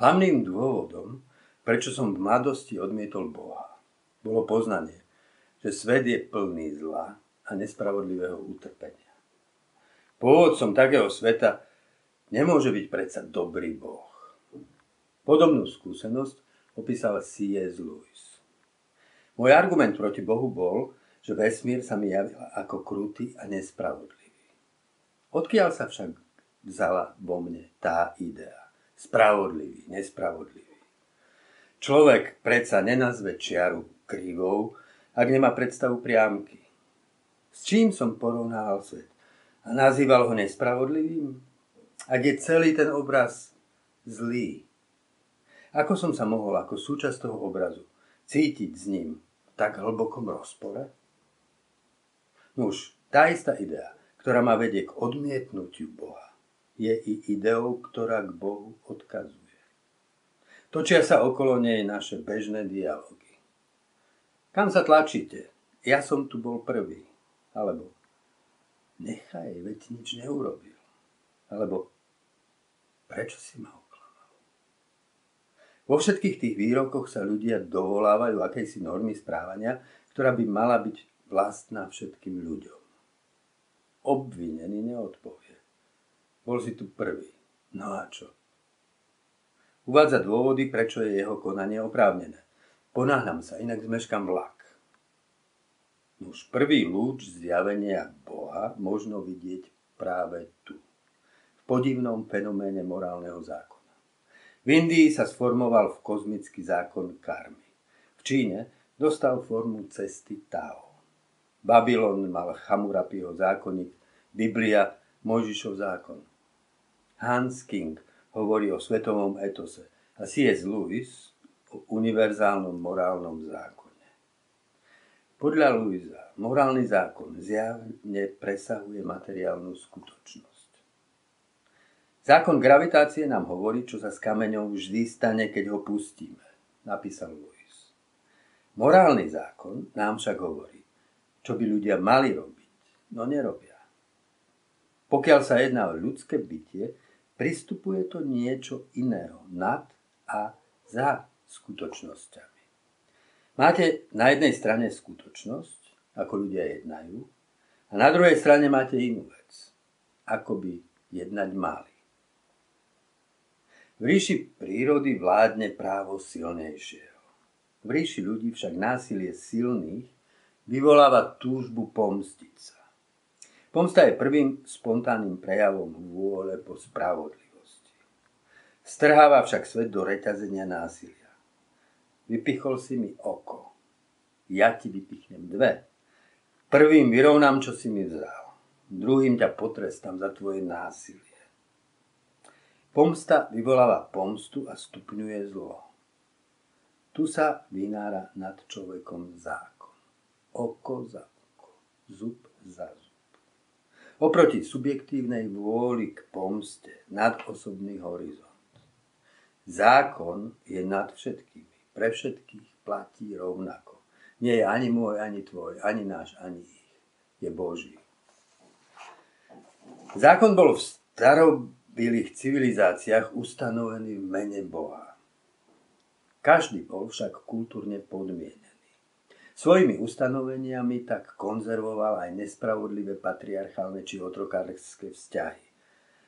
Hlavným dôvodom, prečo som v mladosti odmietol Boha, bolo poznanie, že svet je plný zla a nespravodlivého utrpenia. Pôvodcom takého sveta nemôže byť predsa dobrý Boh. Podobnú skúsenosť opísal C.S. Lewis. Môj argument proti Bohu bol, že vesmír sa mi javil ako krutý a nespravodlivý. Odkiaľ sa však vzala vo mne tá idea? Spravodlivý, nespravodlivý. Človek predsa nenazve čiaru krivou, ak nemá predstavu priamky. S čím som porovnával svet? A nazýval ho nespravodlivým? Ak je celý ten obraz zlý. Ako som sa mohol ako súčasť toho obrazu cítiť s ním v tak hlbokom rozpore? Nuž, tá istá idea, ktorá ma vedie k odmietnutiu Boha, je i ideou, ktorá k Bohu odkazuje. Točia sa okolo nej naše bežné dialógy. Kam sa tlačíte? Ja som tu bol prvý. Alebo nechaj, veď nič neurobil. Alebo prečo si ma oklamal? Vo všetkých tých výrokoch sa ľudia dovolávajú akejsi normy správania, ktorá by mala byť vlastná všetkým ľuďom. Obvinený neodpovie. Bol si tu prvý. No a čo? Uvádza dôvody, prečo je jeho konanie oprávnené. Ponáhľam sa, inak zmeškam vlak. Už prvý lúč zjavenia Boha možno vidieť práve tu. V podivnom fenoméne morálneho zákona. V Indii sa sformoval v kozmický zákon karmy. V Číne dostal formu cesty Tao. Babylon mal Chamurapiho zákonník, Biblia Mojžišov zákon. Hans King hovorí o svetovom etose a C.S. Lewis o univerzálnom morálnom zákone. Podľa Lewisa morálny zákon zjavne presahuje materiálnu skutočnosť. Zákon gravitácie nám hovorí, čo sa s kameňom vždy stane, keď ho pustíme, napísal Lewis. Morálny zákon nám však hovorí, čo by ľudia mali robiť, no nerobia. Pokiaľ sa jedná o ľudské bytie, pristupuje to niečo iného nad a za skutočnosťami. Máte na jednej strane skutočnosť, ako ľudia jednajú, a na druhej strane máte inú vec, ako by jednať mali. V ríši prírody vládne právo silnejšieho. V ríši ľudí však násilie silných vyvoláva túžbu pomstiť sa. Pomsta je prvým spontánnym prejavom vôle po spravodlivosti. Strháva však svet do reťazenia násilia. Vypichol si mi oko. Ja ti vypichnem dve. Prvým vyrovnám, čo si mi vzal. Druhým ťa potrestám za tvoje násilie. Pomsta vyvoláva pomstu a stupňuje zlo. Tu sa vynára nad človekom zákon. Oko za oko, zub za zub. Oproti subjektívnej vôli k pomste nad osobný horizont. Zákon je nad všetkými. Pre všetkých platí rovnako. Nie je ani môj, ani tvoj, ani náš, ani ich. Je Boží. Zákon bol v starobilých civilizáciách ustanovený v mene Boha. Každý bol však kultúrne podmienený. Svojimi ustanoveniami tak konzervoval aj nespravodlivé patriarchálne či otrokárske vzťahy.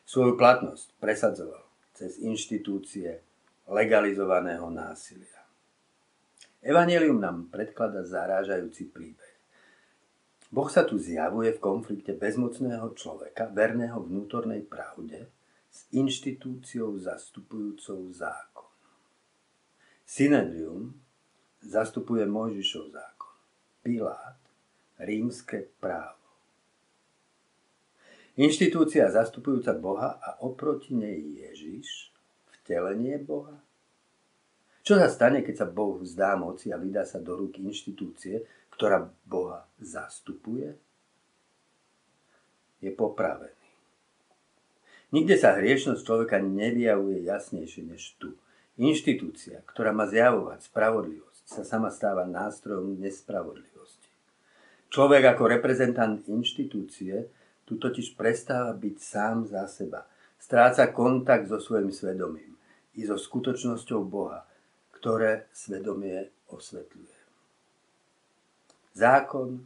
Svoju platnosť presadzoval cez inštitúcie legalizovaného násilia. Evangelium nám predklada zarážajúci príbeh. Boh sa tu zjavuje v konflikte bezmocného človeka, verného vnútornej pravde, s inštitúciou zastupujúcou zákon. Synedrium zastupuje Mojžišov zákon. Pilát rímske právo. Inštitúcia zastupujúca Boha a oproti nej Ježiš, vtelenie Boha. Čo sa stane, keď sa Boh vzdá moci a vydá sa do ruky inštitúcie, ktorá Boha zastupuje? Je popravený. Nikde sa hriešnosť človeka nevyjavuje jasnejšie než tu. Inštitúcia, ktorá má zjavovať spravodlivosť, sa sama stáva nástrojom nespravodlivosti. Človek ako reprezentant inštitúcie tu totiž prestáva byť sám za seba. Stráca kontakt so svojim svedomím. i so skutočnosťou Boha, ktoré svedomie osvetľuje. Zákon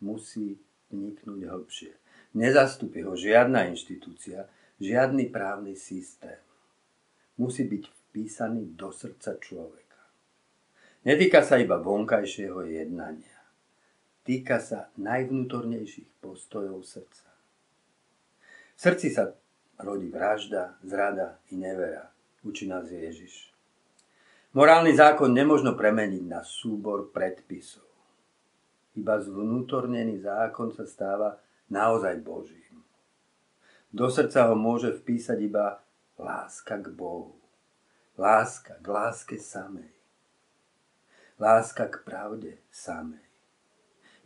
musí vniknúť hlbšie. Nezastupí ho žiadna inštitúcia, žiadny právny systém. Musí byť vpísaný do srdca človeka. Netýka sa iba vonkajšieho jednania. Týka sa najvnútornejších postojov srdca. V srdci sa rodí vražda, zrada i nevera, učí nás Ježiš. Morálny zákon nemožno premeniť na súbor predpisov. Iba zvnútornený zákon sa stáva naozaj Božím. Do srdca ho môže vpísať iba láska k Bohu. Láska k láske samej. Láska k pravde samej.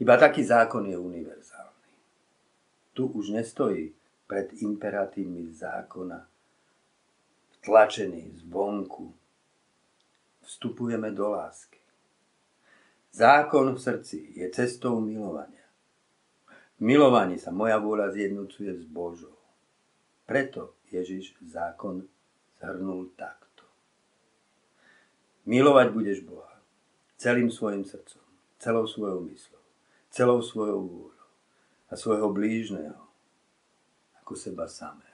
Iba taký zákon je univerzálny. Tu už nestojí pred imperatívmi zákona, vtlačený zvonku. Vstupujeme do lásky. Zákon v srdci je cestou milovania. V milovaní sa moja vôľa zjednocuje s Božou. Preto Ježiš zákon zhrnul takto. Milovať budeš Boha celým svojim srdcom, celou svojou myslou, celou svojou vôľou a svojho blížneho ako seba samé.